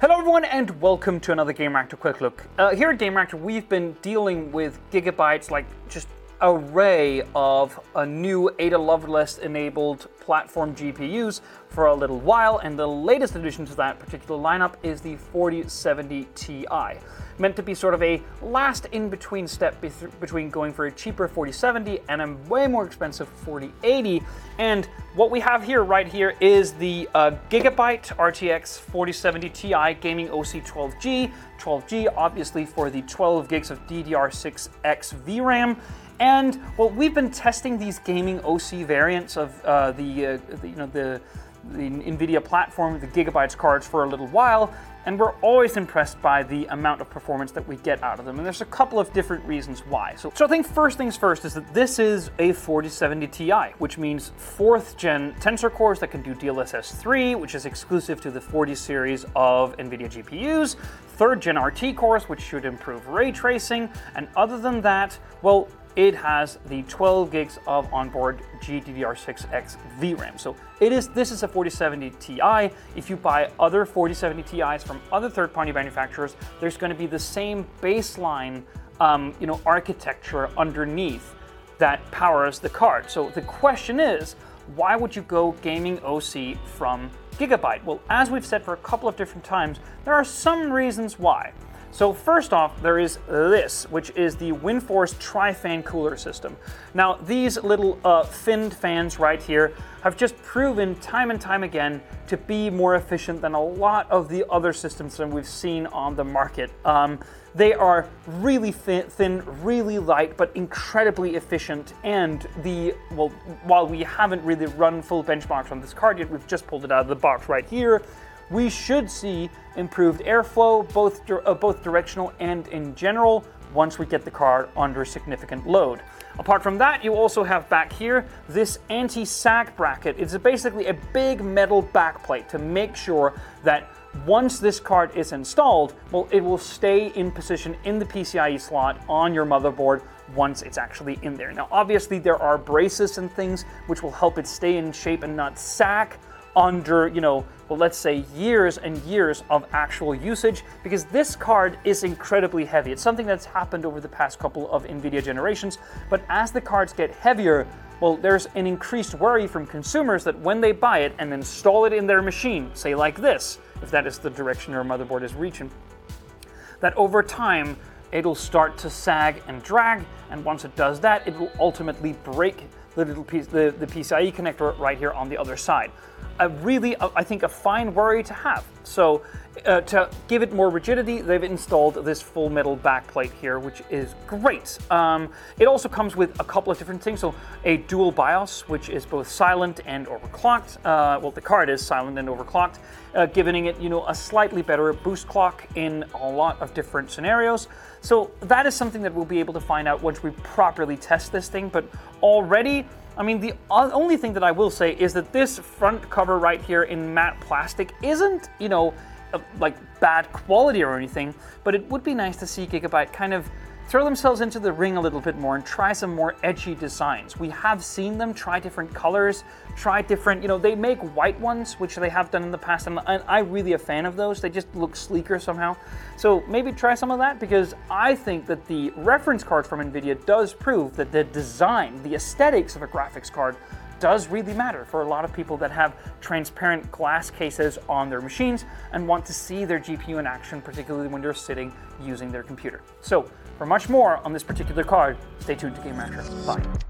Hello everyone and welcome to another Gamereactor Quick Look. Uh, here at Gamereactor we've been dealing with Gigabyte's like just array of a new Ada Lovelace enabled platform GPUs for a little while, and the latest addition to that particular lineup is the 4070 Ti. Meant to be sort of a last in between step between going for a cheaper 4070 and a way more expensive 4080. And what we have here, right here, is the uh, Gigabyte RTX 4070 Ti Gaming OC 12G. 12G, obviously, for the 12 gigs of DDR6X VRAM. And well, we've been testing these gaming OC variants of uh, the, uh, the, you know the the NVIDIA platform, the Gigabytes cards for a little while, and we're always impressed by the amount of performance that we get out of them. And there's a couple of different reasons why. So, so I think first things first is that this is a 4070 Ti, which means fourth gen tensor cores that can do DLSS 3, which is exclusive to the 40 series of NVIDIA GPUs, third gen RT cores, which should improve ray tracing, and other than that, well, it has the 12 gigs of onboard GDDR6X VRAM. So it is this is a 4070 Ti. If you buy other 4070 Ti's from other third-party manufacturers, there's going to be the same baseline, um, you know, architecture underneath that powers the card. So the question is, why would you go gaming OC from Gigabyte? Well, as we've said for a couple of different times, there are some reasons why. So first off, there is this, which is the WindForce Tri-Fan Cooler System. Now, these little uh, finned fans right here have just proven time and time again to be more efficient than a lot of the other systems that we've seen on the market. Um, they are really thin, thin, really light, but incredibly efficient. And the, well, while we haven't really run full benchmarks on this card yet, we've just pulled it out of the box right here we should see improved airflow, both, uh, both directional and in general, once we get the car under significant load. Apart from that, you also have back here this anti-sag bracket. It's basically a big metal backplate to make sure that once this card is installed, well, it will stay in position in the PCIe slot on your motherboard once it's actually in there. Now, obviously, there are braces and things which will help it stay in shape and not sag under, you know, well, let's say years and years of actual usage because this card is incredibly heavy. It's something that's happened over the past couple of NVIDIA generations, but as the cards get heavier, well, there's an increased worry from consumers that when they buy it and install it in their machine, say like this, if that is the direction your motherboard is reaching, that over time it'll start to sag and drag, and once it does that, it will ultimately break the little piece, the, the PCIe connector right here on the other side. A really, I think, a fine worry to have. So uh, to give it more rigidity, they've installed this full metal backplate here, which is great. Um, it also comes with a couple of different things. So a dual BIOS, which is both silent and overclocked. Uh, well, the card is silent and overclocked, uh, giving it, you know, a slightly better boost clock in a lot of different scenarios. So that is something that we'll be able to find out once we properly test this thing. But already, I mean, the only thing that I will say is that this front cover right here in matte plastic isn't, you know, like bad quality or anything, but it would be nice to see Gigabyte kind of throw themselves into the ring a little bit more and try some more edgy designs. We have seen them try different colors, try different, you know, they make white ones, which they have done in the past, and I'm really a fan of those. They just look sleeker somehow. So maybe try some of that because I think that the reference card from NVIDIA does prove that the design, the aesthetics of a graphics card does really matter for a lot of people that have transparent glass cases on their machines and want to see their GPU in action, particularly when they're sitting using their computer. So for much more on this particular card, stay tuned to Gamereactor. Bye.